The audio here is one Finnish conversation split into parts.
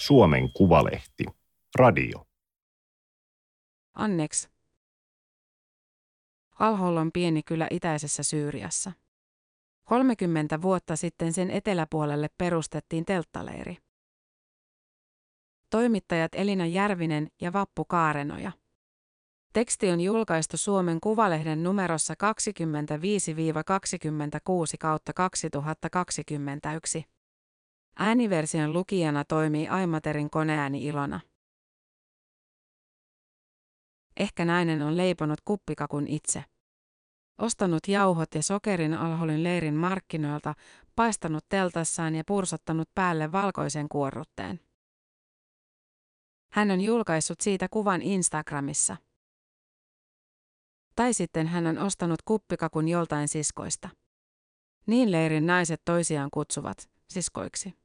Suomen Kuvalehti. Radio. Anneks. Alhol on pieni kylä itäisessä Syyriassa. 30 vuotta sitten sen eteläpuolelle perustettiin telttaleiri. Toimittajat Elina Järvinen ja Vappu Kaarenoja. Teksti on julkaistu Suomen Kuvalehden numerossa 25-26 kautta 2021. Ääniversion lukijana toimii Aimaterin koneääni Ilona. Ehkä nainen on leiponut kuppikakun itse. Ostanut jauhot ja sokerin alholin leirin markkinoilta, paistanut teltassaan ja pursottanut päälle valkoisen kuorrutteen. Hän on julkaissut siitä kuvan Instagramissa. Tai sitten hän on ostanut kuppikakun joltain siskoista. Niin leirin naiset toisiaan kutsuvat, siskoiksi.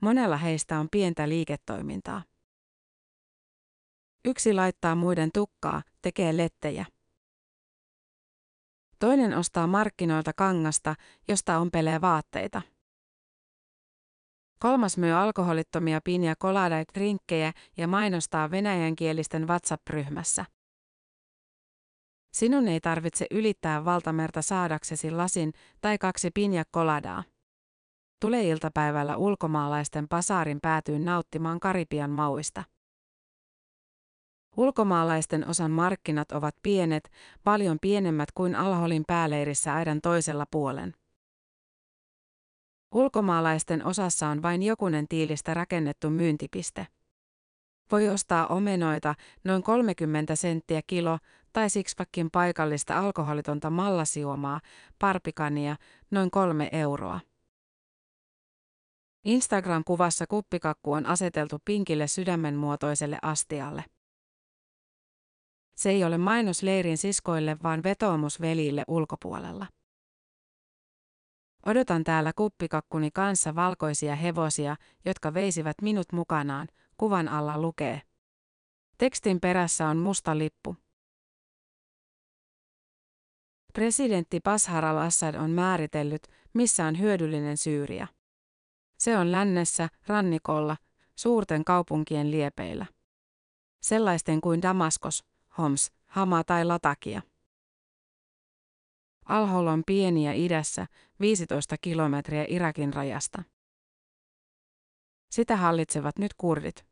Monella heistä on pientä liiketoimintaa. Yksi laittaa muiden tukkaa, tekee lettejä. Toinen ostaa markkinoilta kangasta, josta ompelee vaatteita. Kolmas myy alkoholittomia pinja kolada drinkkejä ja mainostaa venäjänkielisten WhatsApp-ryhmässä. Sinun ei tarvitse ylittää valtamerta saadaksesi lasin tai kaksi pinja koladaa. Tule iltapäivällä ulkomaalaisten pasaarin päätyyn nauttimaan Karibian mauista. Ulkomaalaisten osan markkinat ovat pienet, paljon pienemmät kuin Alholin pääleirissä aidan toisella puolen. Ulkomaalaisten osassa on vain jokunen tiilistä rakennettu myyntipiste. Voi ostaa omenoita noin 30 senttiä kilo tai sixpackin paikallista alkoholitonta mallasiumaa, parpikania, noin kolme euroa. Instagram-kuvassa kuppikakku on aseteltu pinkille sydämenmuotoiselle astialle. Se ei ole mainos leirin siskoille, vaan vetoomus velille ulkopuolella. Odotan täällä kuppikakkuni kanssa valkoisia hevosia, jotka veisivät minut mukanaan, kuvan alla lukee. Tekstin perässä on musta lippu. Presidentti Bashar al-Assad on määritellyt, missä on hyödyllinen Syyria. Se on lännessä, rannikolla, suurten kaupunkien liepeillä. Sellaisten kuin Damaskos, Homs, Hama tai Latakia. Alhol on pieni ja idässä, 15 kilometriä Irakin rajasta. Sitä hallitsevat nyt kurdit.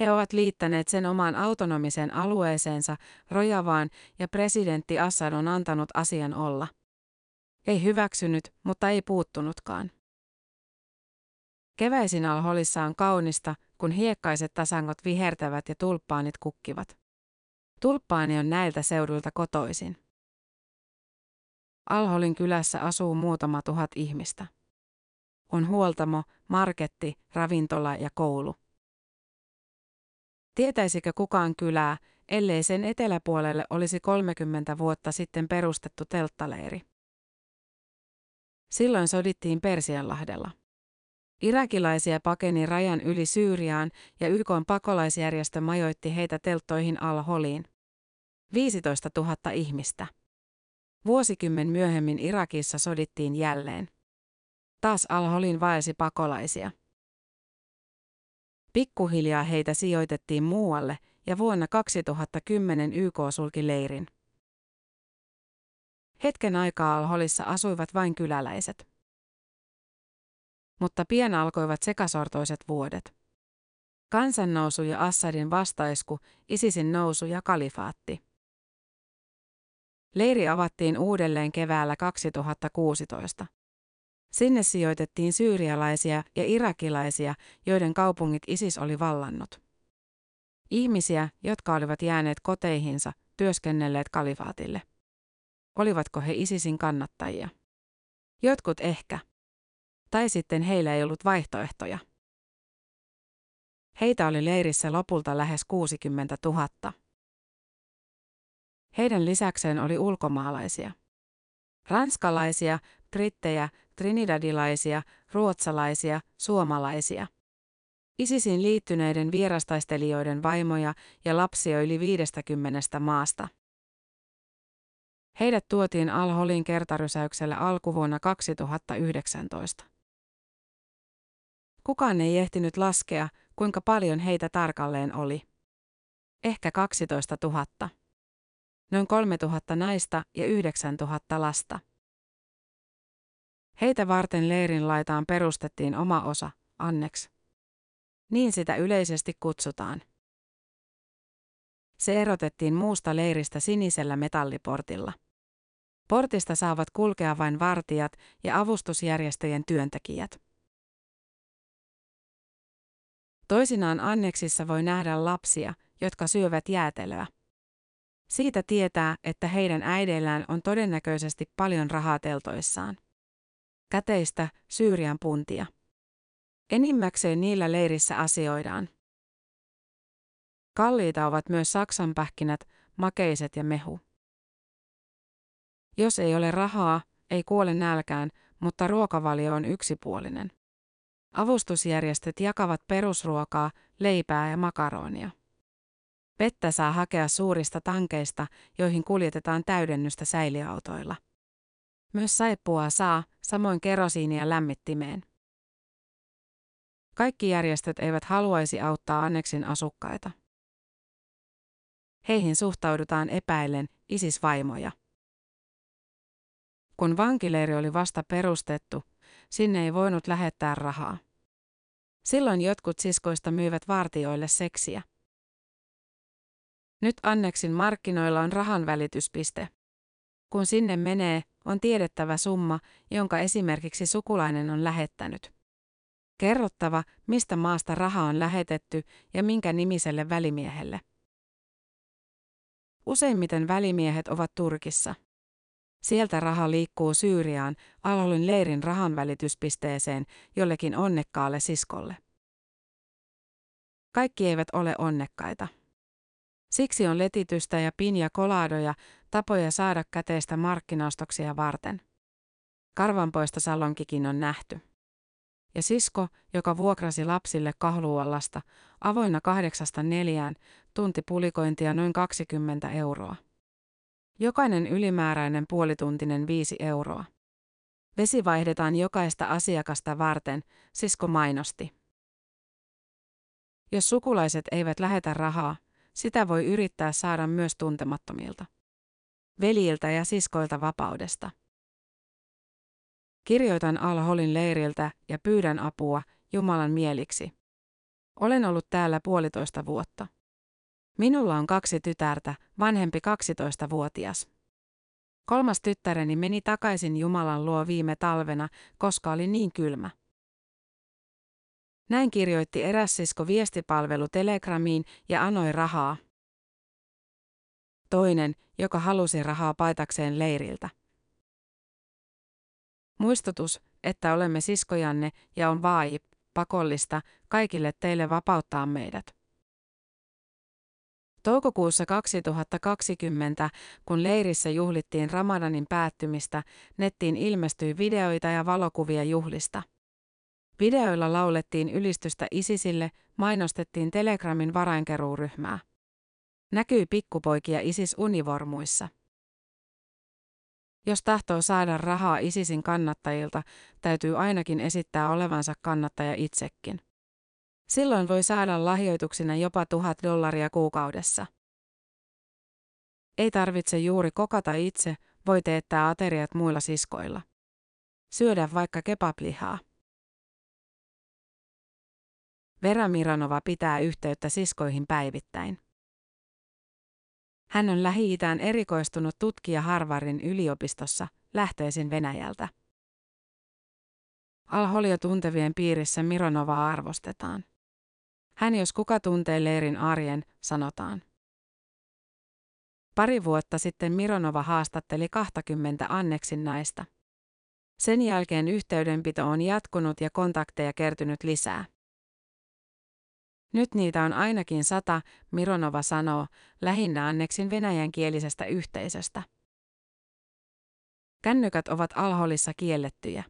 He ovat liittäneet sen omaan autonomiseen alueeseensa, Rojavaan, ja presidentti Assad on antanut asian olla. Ei hyväksynyt, mutta ei puuttunutkaan. Keväisin Alholissa on kaunista, kun hiekkaiset tasangot vihertävät ja tulppaanit kukkivat. Tulppaani on näiltä seudulta kotoisin. Alholin kylässä asuu muutama tuhat ihmistä. On huoltamo, marketti, ravintola ja koulu. Tietäisikö kukaan kylää, ellei sen eteläpuolelle olisi 30 vuotta sitten perustettu telttaleiri? Silloin sodittiin Persianlahdella. Irakilaisia pakeni rajan yli Syyriaan ja YK pakolaisjärjestö majoitti heitä telttoihin al-Holiin. 15 000 ihmistä. Vuosikymmen myöhemmin Irakissa sodittiin jälleen. Taas al-Holin vaelsi pakolaisia. Pikkuhiljaa heitä sijoitettiin muualle ja vuonna 2010 YK sulki leirin. Hetken aikaa Al-Holissa asuivat vain kyläläiset. Mutta pian alkoivat sekasortoiset vuodet. Kansannousu ja Assadin vastaisku, ISISin nousu ja kalifaatti. Leiri avattiin uudelleen keväällä 2016. Sinne sijoitettiin syyrialaisia ja irakilaisia, joiden kaupungit ISIS oli vallannut. Ihmisiä, jotka olivat jääneet koteihinsa, työskennelleet kalifaatille. Olivatko he ISISin kannattajia? Jotkut ehkä. Tai sitten heillä ei ollut vaihtoehtoja. Heitä oli leirissä lopulta lähes 60 000. Heidän lisäkseen oli ulkomaalaisia. Ranskalaisia, brittejä, trinidadilaisia, ruotsalaisia, suomalaisia. ISISin liittyneiden vierastaistelijoiden vaimoja ja lapsia yli 50 maasta. Heidät tuotiin Al-Holin kertarysäykselle alkuvuonna 2019. Kukaan ei ehtinyt laskea, kuinka paljon heitä tarkalleen oli. Ehkä 12 000. Noin 3 000 naista ja 9 000 lasta. Heitä varten leirin laitaan perustettiin oma osa, anneks. Niin sitä yleisesti kutsutaan. Se erotettiin muusta leiristä sinisellä metalliportilla. Portista saavat kulkea vain vartijat ja avustusjärjestöjen työntekijät. Toisinaan anneksissa voi nähdä lapsia, jotka syövät jäätelöä. Siitä tietää, että heidän äideillään on todennäköisesti paljon rahaa teltoissaan. Käteistä, Syyrian puntia. Enimmäkseen niillä leirissä asioidaan. Kalliita ovat myös saksanpähkinät, makeiset ja mehu. Jos ei ole rahaa, ei kuole nälkään, mutta ruokavalio on yksipuolinen. Avustusjärjestöt jakavat perusruokaa, leipää ja makaronia. Vettä saa hakea suurista tankeista, joihin kuljetetaan täydennystä säiliautoilla. Myös saippua saa, samoin kerosiinia lämmittimeen. Kaikki järjestöt eivät haluaisi auttaa anneksin asukkaita. Heihin suhtaudutaan epäillen ISIS-vaimoja. Kun vankileiri oli vasta perustettu, sinne ei voinut lähettää rahaa. Silloin jotkut siskoista myivät vartioille seksiä. Nyt Anneksin markkinoilla on rahan välityspiste. Kun sinne menee, on tiedettävä summa, jonka esimerkiksi sukulainen on lähettänyt. Kerrottava, mistä maasta raha on lähetetty ja minkä nimiselle välimiehelle. Useimmiten välimiehet ovat Turkissa. Sieltä raha liikkuu Syyriaan, Alholin leirin rahanvälityspisteeseen, jollekin onnekkaalle siskolle. Kaikki eivät ole onnekkaita. Siksi on letitystä ja pinja kolaadoja, tapoja saada käteistä markkinaostoksia varten. Karvanpoista salonkikin on nähty. Ja sisko, joka vuokrasi lapsille kahluallasta, avoinna kahdeksasta neljään, tunti pulikointia noin 20 euroa. Jokainen ylimääräinen puolituntinen viisi euroa. Vesi vaihdetaan jokaista asiakasta varten, sisko mainosti. Jos sukulaiset eivät lähetä rahaa, sitä voi yrittää saada myös tuntemattomilta. Veljiltä ja siskoilta vapaudesta. Kirjoitan Al-Holin leiriltä ja pyydän apua Jumalan mieliksi. Olen ollut täällä puolitoista vuotta. Minulla on kaksi tytärtä, vanhempi 12-vuotias. Kolmas tyttäreni meni takaisin Jumalan luo viime talvena, koska oli niin kylmä. Näin kirjoitti eräs sisko viestipalvelu Telegramiin ja anoi rahaa. Toinen, joka halusi rahaa paitakseen leiriltä. Muistutus, että olemme siskojanne ja on vaai, pakollista, kaikille teille vapauttaa meidät. Toukokuussa 2020, kun leirissä juhlittiin Ramadanin päättymistä, nettiin ilmestyi videoita ja valokuvia juhlista. Videoilla laulettiin ylistystä ISISille, mainostettiin Telegramin varainkeruuryhmää. Näkyi pikkupoikia ISIS-univormuissa. Jos tahtoo saada rahaa ISISin kannattajilta, täytyy ainakin esittää olevansa kannattaja itsekin. Silloin voi saada lahjoituksina jopa tuhat dollaria kuukaudessa. Ei tarvitse juuri kokata itse, voi teettää ateriat muilla siskoilla. Syödä vaikka kebablihaa. Vera Miranova pitää yhteyttä siskoihin päivittäin. Hän on Lähi-Itään erikoistunut tutkija Harvardin yliopistossa, lähtöisin Venäjältä. Alholio tuntevien piirissä Mironova arvostetaan. Hän jos kuka tuntee leirin arjen, sanotaan. Pari vuotta sitten Mironova haastatteli 20 anneksin naista. Sen jälkeen yhteydenpito on jatkunut ja kontakteja kertynyt lisää. Nyt niitä on ainakin sata, Mironova sanoo, lähinnä anneksin venäjänkielisestä yhteisöstä. Kännykät ovat alholissa kiellettyjä.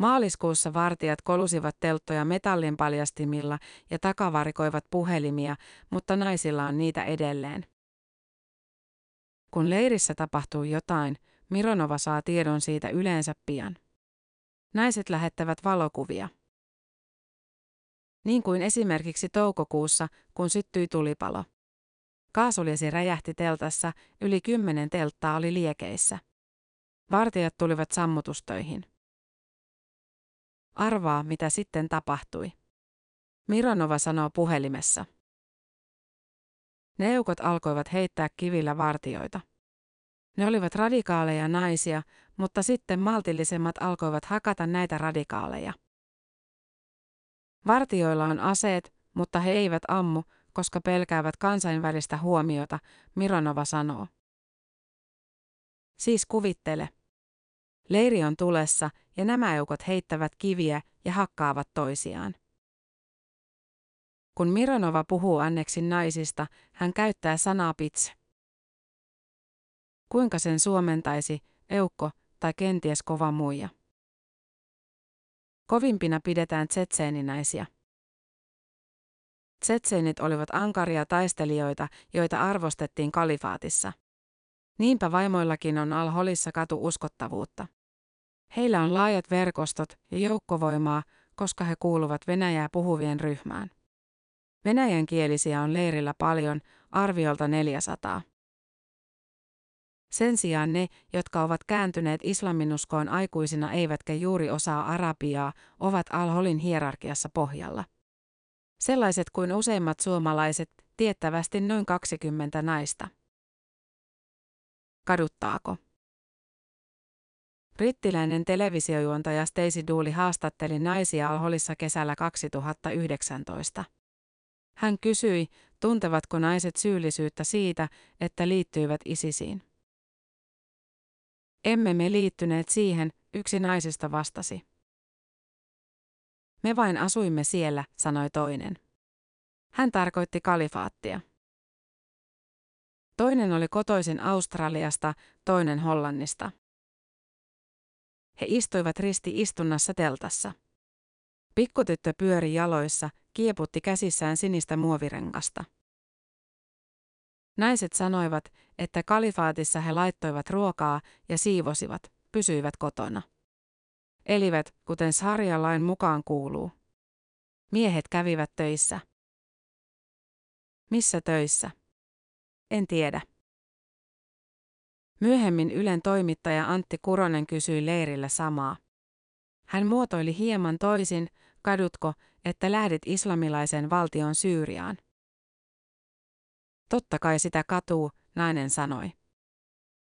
Maaliskuussa vartijat kolusivat telttoja metallin paljastimilla ja takavarikoivat puhelimia, mutta naisilla on niitä edelleen. Kun leirissä tapahtuu jotain, Mironova saa tiedon siitä yleensä pian. Naiset lähettävät valokuvia. Niin kuin esimerkiksi toukokuussa, kun syttyi tulipalo. Kaasuliesi räjähti teltassa, yli kymmenen telttaa oli liekeissä. Vartijat tulivat sammutustöihin. Arvaa, mitä sitten tapahtui. Mironova sanoo puhelimessa. Neukot alkoivat heittää kivillä vartioita. Ne olivat radikaaleja naisia, mutta sitten maltillisemmat alkoivat hakata näitä radikaaleja. Vartioilla on aseet, mutta he eivät ammu, koska pelkäävät kansainvälistä huomiota, Mironova sanoo. Siis kuvittele. Leiri on tulessa ja nämä eukot heittävät kiviä ja hakkaavat toisiaan. Kun Mironova puhuu Anneksin naisista, hän käyttää sanaa pits. Kuinka sen suomentaisi, eukko tai kenties kova muija? Kovimpina pidetään tsetseeninäisiä. Tsetseenit olivat ankaria taistelijoita, joita arvostettiin kalifaatissa. Niinpä vaimoillakin on Al-Holissa katu uskottavuutta. Heillä on laajat verkostot ja joukkovoimaa, koska he kuuluvat Venäjää puhuvien ryhmään. Venäjän kielisiä on leirillä paljon, arviolta 400. Sen sijaan ne, jotka ovat kääntyneet islaminuskoon aikuisina eivätkä juuri osaa arabiaa, ovat Al-Holin hierarkiassa pohjalla. Sellaiset kuin useimmat suomalaiset, tiettävästi noin 20 naista. Kaduttaako? Brittiläinen televisiojuontaja Stacey Dooley haastatteli naisia Alholissa kesällä 2019. Hän kysyi, tuntevatko naiset syyllisyyttä siitä, että liittyivät ISISiin. Emme me liittyneet siihen, yksi naisista vastasi. Me vain asuimme siellä, sanoi toinen. Hän tarkoitti kalifaattia. Toinen oli kotoisin Australiasta, toinen Hollannista. He istuivat risti istunnassa teltassa. Pikkutyttö pyöri jaloissa, kieputti käsissään sinistä muovirengasta. Naiset sanoivat, että kalifaatissa he laittoivat ruokaa ja siivosivat, pysyivät kotona. Elivät, kuten sarjalain mukaan kuuluu. Miehet kävivät töissä. Missä töissä? En tiedä. Myöhemmin Ylen toimittaja Antti Kuronen kysyi leirillä samaa. Hän muotoili hieman toisin, kadutko, että lähdit islamilaisen valtion Syyriaan. Totta kai sitä katuu, nainen sanoi.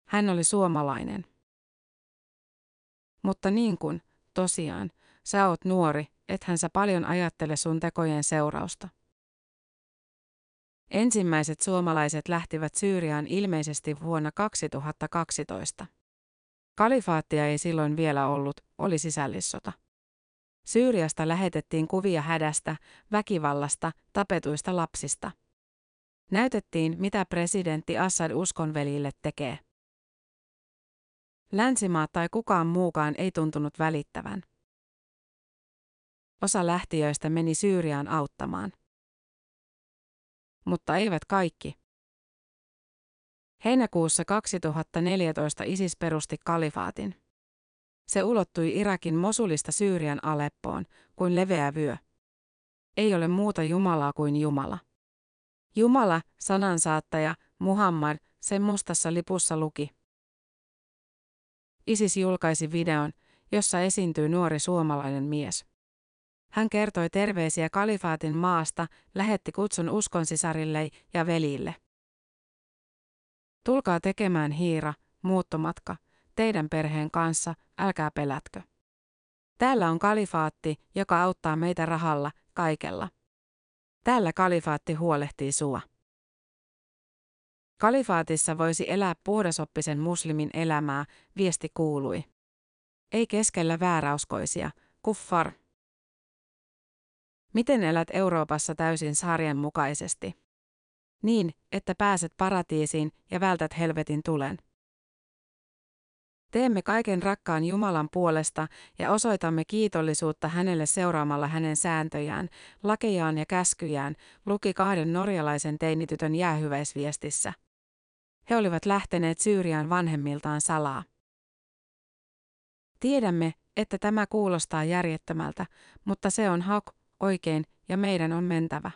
Hän oli suomalainen. Mutta niin kuin, tosiaan, sä oot nuori, ethän sä paljon ajattele sun tekojen seurausta. Ensimmäiset suomalaiset lähtivät Syyriaan ilmeisesti vuonna 2012. Kalifaattia ei silloin vielä ollut, oli sisällissota. Syyriasta lähetettiin kuvia hädästä, väkivallasta, tapetuista lapsista. Näytettiin, mitä presidentti Assad uskonvelille tekee. Länsimaat tai kukaan muukaan ei tuntunut välittävän. Osa lähtiöistä meni Syyriaan auttamaan. Mutta eivät kaikki. Heinäkuussa 2014 ISIS perusti kalifaatin. Se ulottui Irakin Mosulista Syyrian Aleppoon, kuin leveä vyö. Ei ole muuta Jumalaa kuin Jumala. Jumala, sanansaattaja, Muhammad, sen mustassa lipussa luki. ISIS julkaisi videon, jossa esiintyy nuori suomalainen mies. Hän kertoi terveisiä kalifaatin maasta, lähetti kutsun uskonsisarille ja velille. Tulkaa tekemään hiira, muuttomatka, teidän perheen kanssa, älkää pelätkö. Täällä on kalifaatti, joka auttaa meitä rahalla, kaikella. Täällä kalifaatti huolehtii sua. Kalifaatissa voisi elää puhdasoppisen muslimin elämää, viesti kuului. Ei keskellä vääräuskoisia, kuffar. Miten elät Euroopassa täysin sarjan mukaisesti? Niin, että pääset paratiisiin ja vältät helvetin tulen. Teemme kaiken rakkaan Jumalan puolesta ja osoitamme kiitollisuutta hänelle seuraamalla hänen sääntöjään, lakejaan ja käskyjään, luki kahden norjalaisen teinitytön jäähyväisviestissä. He olivat lähteneet Syyriaan vanhemmiltaan salaa. Tiedämme, että tämä kuulostaa järjettömältä, mutta se on hak, oikein, ja meidän on mentävä.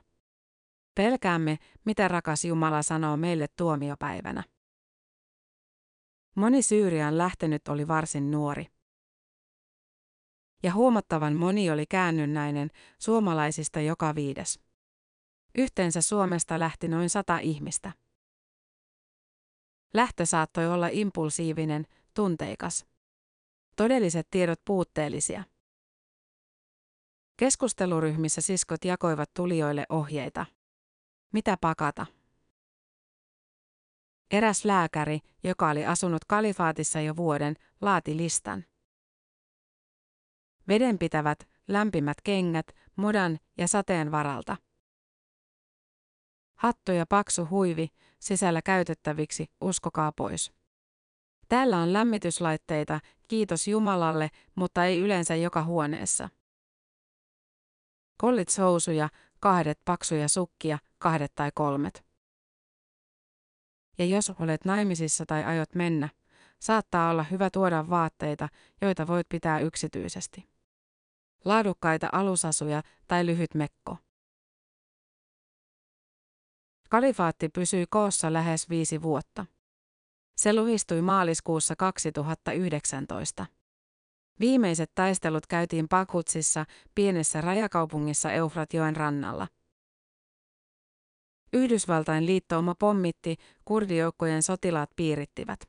Pelkäämme, mitä rakas Jumala sanoo meille tuomiopäivänä. Moni Syyriaan lähtenyt oli varsin nuori. Ja huomattavan moni oli käännynnäinen, suomalaisista joka viides. Yhteensä Suomesta lähti noin sata ihmistä. Lähtö saattoi olla impulsiivinen, tunteikas. Todelliset tiedot puutteellisia. Keskusteluryhmissä siskot jakoivat tulijoille ohjeita. Mitä pakata? Eräs lääkäri, joka oli asunut kalifaatissa jo vuoden, laati listan. Vedenpitävät, lämpimät kengät, modan ja sateen varalta. Hattu ja paksu huivi, sisällä käytettäviksi, uskokaa pois. Täällä on lämmityslaitteita, kiitos Jumalalle, mutta ei yleensä joka huoneessa. Kollitshousuja, kahdet paksuja sukkia, kahdet tai kolmet. Ja jos olet naimisissa tai aiot mennä, saattaa olla hyvä tuoda vaatteita, joita voit pitää yksityisesti. Laadukkaita alusasuja tai lyhyt mekko. Kalifaatti pysyi koossa lähes viisi vuotta. Se luhistui maaliskuussa 2019. Viimeiset taistelut käytiin Pakutsissa, pienessä rajakaupungissa Eufratjoen rannalla. Yhdysvaltain liittouma pommitti, kurdijoukkojen sotilaat piirittivät.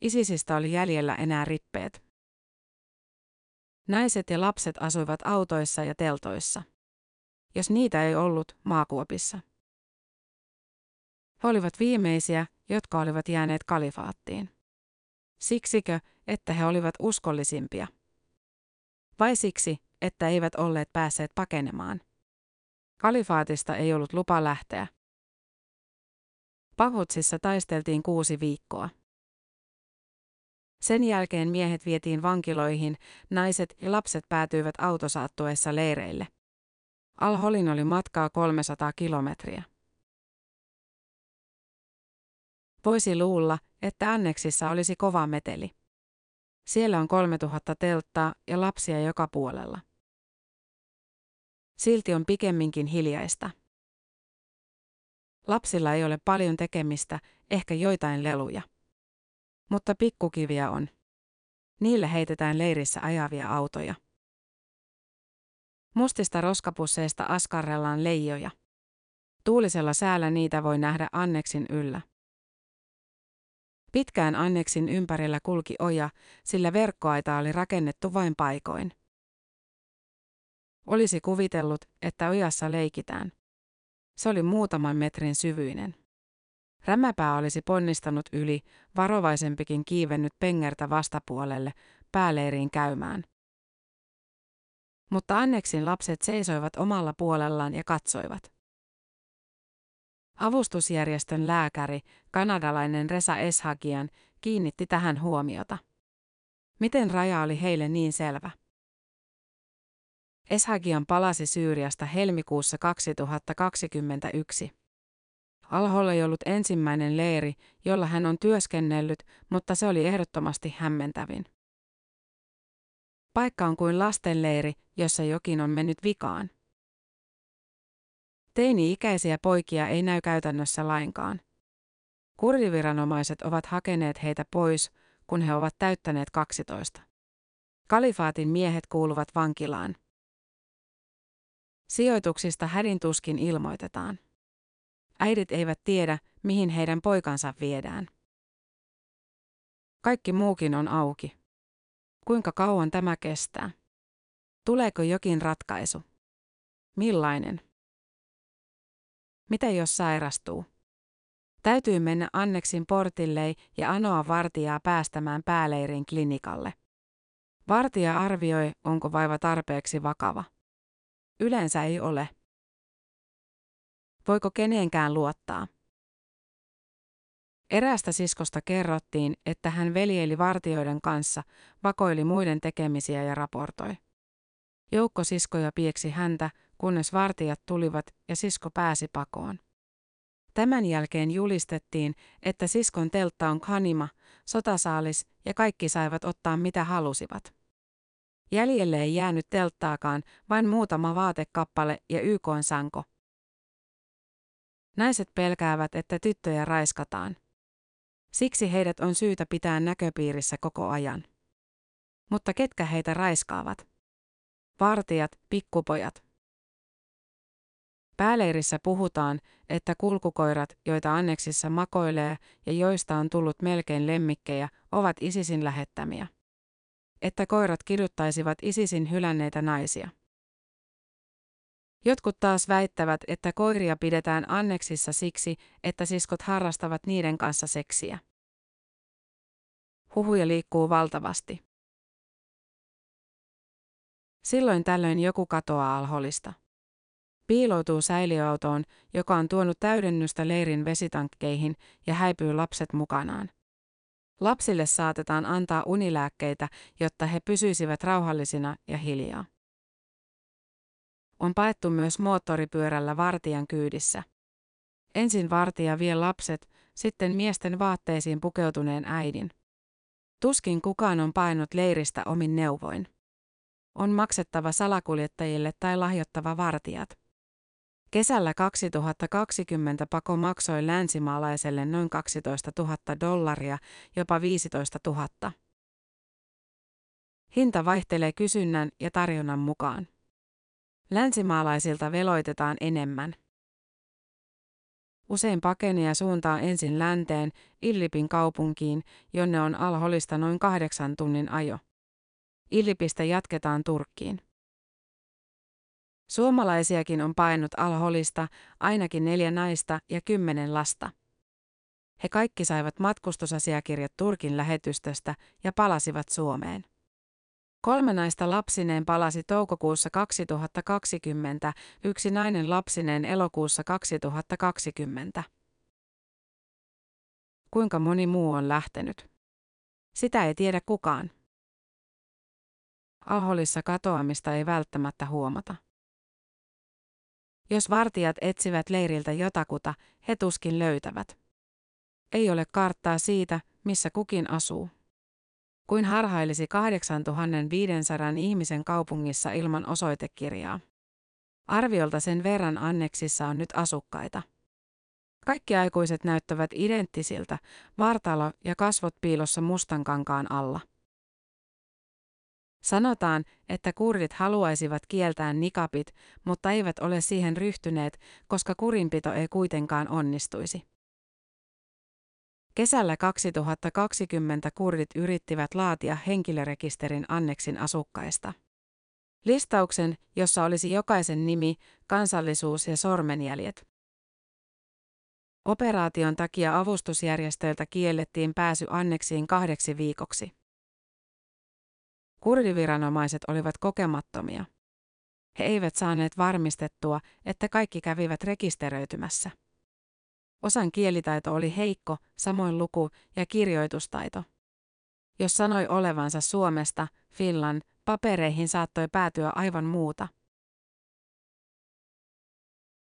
Isisistä oli jäljellä enää rippeet. Naiset ja lapset asuivat autoissa ja teltoissa. Jos niitä ei ollut, maakuopissa. He olivat viimeisiä, jotka olivat jääneet kalifaattiin. Siksikö, että he olivat uskollisimpia? Vai siksi, että eivät olleet päässeet pakenemaan? Kalifaatista ei ollut lupa lähteä. Pahutsissa taisteltiin kuusi viikkoa. Sen jälkeen miehet vietiin vankiloihin, naiset ja lapset päätyivät autosaattuessa leireille. Al-Holin oli matkaa 300 kilometriä. Voisi luulla, että anneksissa olisi kova meteli. Siellä on 3000 telttaa ja lapsia joka puolella. Silti on pikemminkin hiljaista. Lapsilla ei ole paljon tekemistä, ehkä joitain leluja. Mutta pikkukiviä on. Niillä heitetään leirissä ajavia autoja. Mustista roskapusseista askarrellaan leijoja. Tuulisella säällä niitä voi nähdä anneksin yllä. Pitkään anneksin ympärillä kulki oja, sillä verkkoaita oli rakennettu vain paikoin. Olisi kuvitellut, että ojassa leikitään. Se oli muutaman metrin syvyinen. Rämäpää olisi ponnistanut yli, varovaisempikin kiivennyt pengertä vastapuolelle, pääleiriin käymään. Mutta Anneksin lapset seisoivat omalla puolellaan ja katsoivat. Avustusjärjestön lääkäri, kanadalainen Resa Eshagian, kiinnitti tähän huomiota. Miten raja oli heille niin selvä? Eshagian palasi Syyriasta helmikuussa 2021. Alhol ei ollut ensimmäinen leiri, jolla hän on työskennellyt, mutta se oli ehdottomasti hämmentävin. Paikka on kuin lastenleiri, jossa jokin on mennyt vikaan. Teini-ikäisiä poikia ei näy käytännössä lainkaan. Kurdiviranomaiset ovat hakeneet heitä pois, kun he ovat täyttäneet 12. Kalifaatin miehet kuuluvat vankilaan. Sijoituksista hädintuskin ilmoitetaan. Äidit eivät tiedä, mihin heidän poikansa viedään. Kaikki muukin on auki. Kuinka kauan tämä kestää? Tuleeko jokin ratkaisu? Millainen? Mitä jos sairastuu? Täytyy mennä Anneksin portille ja anoa vartijaa päästämään pääleirin klinikalle. Vartija arvioi, onko vaiva tarpeeksi vakava. Yleensä ei ole. Voiko kenenkään luottaa? Eräästä siskosta kerrottiin, että hän veljeili vartijoiden kanssa, vakoili muiden tekemisiä ja raportoi. Joukko siskoja pieksi häntä, kunnes vartijat tulivat ja sisko pääsi pakoon. Tämän jälkeen julistettiin, että siskon teltta on kanima, sotasaalis ja kaikki saivat ottaa mitä halusivat. Jäljelle ei jäänyt telttaakaan, vain muutama vaatekappale ja YK sanko. Naiset pelkäävät, että tyttöjä raiskataan. Siksi heidät on syytä pitää näköpiirissä koko ajan. Mutta ketkä heitä raiskaavat? Vartijat, pikkupojat. Pääleirissä puhutaan, että kulkukoirat, joita anneksissa makoilee ja joista on tullut melkein lemmikkejä, ovat ISISin lähettämiä. Että koirat kiduttaisivat ISISin hylänneitä naisia. Jotkut taas väittävät, että koiria pidetään anneksissa siksi, että siskot harrastavat niiden kanssa seksiä. Huhuja liikkuu valtavasti. Silloin tällöin joku katoaa alholista. Piiloutuu säiliöautoon, joka on tuonut täydennystä leirin vesitankkeihin ja häipyy lapset mukanaan. Lapsille saatetaan antaa unilääkkeitä, jotta he pysyisivät rauhallisina ja hiljaa. On paettu myös moottoripyörällä vartijan kyydissä. Ensin vartija vie lapset, sitten miesten vaatteisiin pukeutuneen äidin. Tuskin kukaan on painut leiristä omin neuvoin. On maksettava salakuljettajille tai lahjottava vartijat. Kesällä 2020 pako maksoi länsimaalaiselle noin 12 000 dollaria, jopa 15 000. Hinta vaihtelee kysynnän ja tarjonnan mukaan. Länsimaalaisilta veloitetaan enemmän. Usein pakenija suuntaa ensin länteen, Illipin kaupunkiin, jonne on alholista noin kahdeksan tunnin ajo. Illipistä jatketaan Turkkiin. Suomalaisiakin on painut alholista ainakin neljä naista ja kymmenen lasta. He kaikki saivat matkustusasiakirjat Turkin lähetystöstä ja palasivat Suomeen. Kolme naista lapsineen palasi toukokuussa 2020, yksi nainen lapsineen elokuussa 2020. Kuinka moni muu on lähtenyt? Sitä ei tiedä kukaan. Alholissa katoamista ei välttämättä huomata. Jos vartijat etsivät leiriltä jotakuta, he tuskin löytävät. Ei ole karttaa siitä, missä kukin asuu. Kuin harhailisi 8500 ihmisen kaupungissa ilman osoitekirjaa. Arviolta sen verran anneksissa on nyt asukkaita. Kaikki aikuiset näyttävät identtisiltä, vartalo ja kasvot piilossa mustan kankaan alla. Sanotaan, että kurdit haluaisivat kieltää nikapit, mutta eivät ole siihen ryhtyneet, koska kurinpito ei kuitenkaan onnistuisi. Kesällä 2020 kurdit yrittivät laatia henkilörekisterin anneksin asukkaista. Listauksen, jossa olisi jokaisen nimi, kansallisuus ja sormenjäljet. Operaation takia avustusjärjestöiltä kiellettiin pääsy anneksiin kahdeksi viikoksi. Kurdiviranomaiset olivat kokemattomia. He eivät saaneet varmistettua, että kaikki kävivät rekisteröitymässä. Osan kielitaito oli heikko, samoin luku- ja kirjoitustaito. Jos sanoi olevansa Suomesta, Finland, papereihin saattoi päätyä aivan muuta.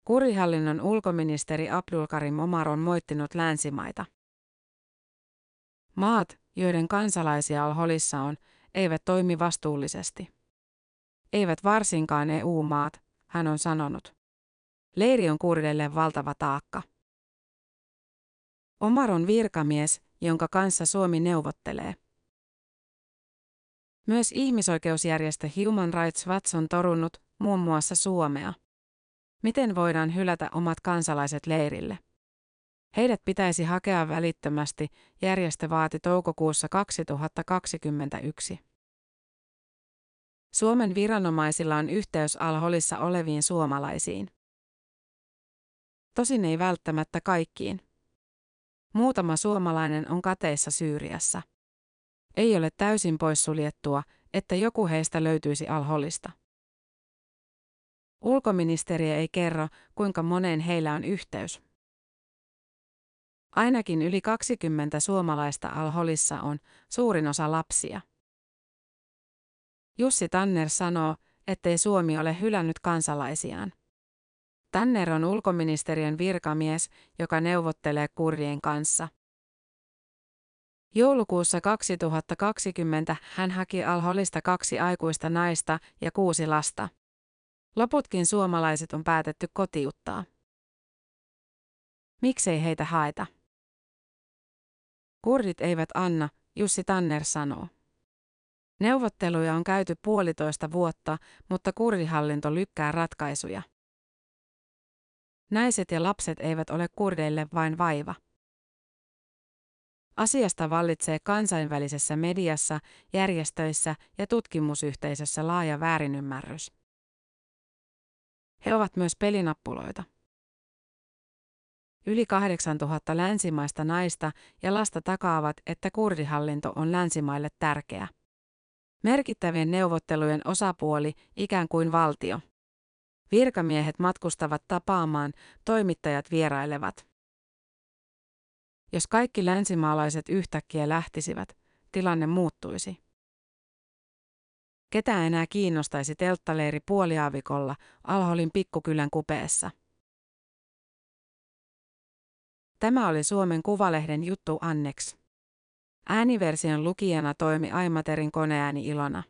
Kurihallinnon ulkoministeri Abdulkarim Omar on moittinut länsimaita. Maat, joiden kansalaisia Al-Holissa on, eivät toimi vastuullisesti. Eivät varsinkaan EU-maat, hän on sanonut. Leiri on kurdeille valtava taakka. Omar on virkamies, jonka kanssa Suomi neuvottelee. Myös ihmisoikeusjärjestö Human Rights Watch on torunut muun muassa Suomea. Miten voidaan hylätä omat kansalaiset leirille? Heidät pitäisi hakea välittömästi, järjestö vaati toukokuussa 2021. Suomen viranomaisilla on yhteys Alholissa oleviin suomalaisiin. Tosin ei välttämättä kaikkiin. Muutama suomalainen on kateissa Syyriassa. Ei ole täysin poissuljettua, että joku heistä löytyisi Alholista. Ulkoministeriö ei kerro, kuinka moneen heillä on yhteys. Ainakin yli 20 suomalaista Alholissa on, suurin osa lapsia. Jussi Tanner sanoo, ettei Suomi ole hylännyt kansalaisiaan. Tanner on ulkoministeriön virkamies, joka neuvottelee kurdien kanssa. Joulukuussa 2020 hän haki Alholista kaksi aikuista naista ja kuusi lasta. Loputkin suomalaiset on päätetty kotiuttaa. Miksei heitä haeta? Kurdit eivät anna, Jussi Tanner sanoo. Neuvotteluja on käyty puolitoista vuotta, mutta kurdihallinto lykkää ratkaisuja. Naiset ja lapset eivät ole kurdeille vain vaiva. Asiasta vallitsee kansainvälisessä mediassa, järjestöissä ja tutkimusyhteisössä laaja väärinymmärrys. He ovat myös pelinappuloita. Yli 8000 länsimaista naista ja lasta takaavat, että kurdihallinto on länsimaille tärkeä. Merkittävien neuvottelujen osapuoli ikään kuin valtio. Virkamiehet matkustavat tapaamaan, toimittajat vierailevat. Jos kaikki länsimaalaiset yhtäkkiä lähtisivät, tilanne muuttuisi. Ketä enää kiinnostaisi telttaleiri puoliaavikolla Alholin pikkukylän kupeessa? Tämä oli Suomen Kuvalehden juttu Annex. Ääniversion lukijana toimi Aimaterin koneääni Ilona.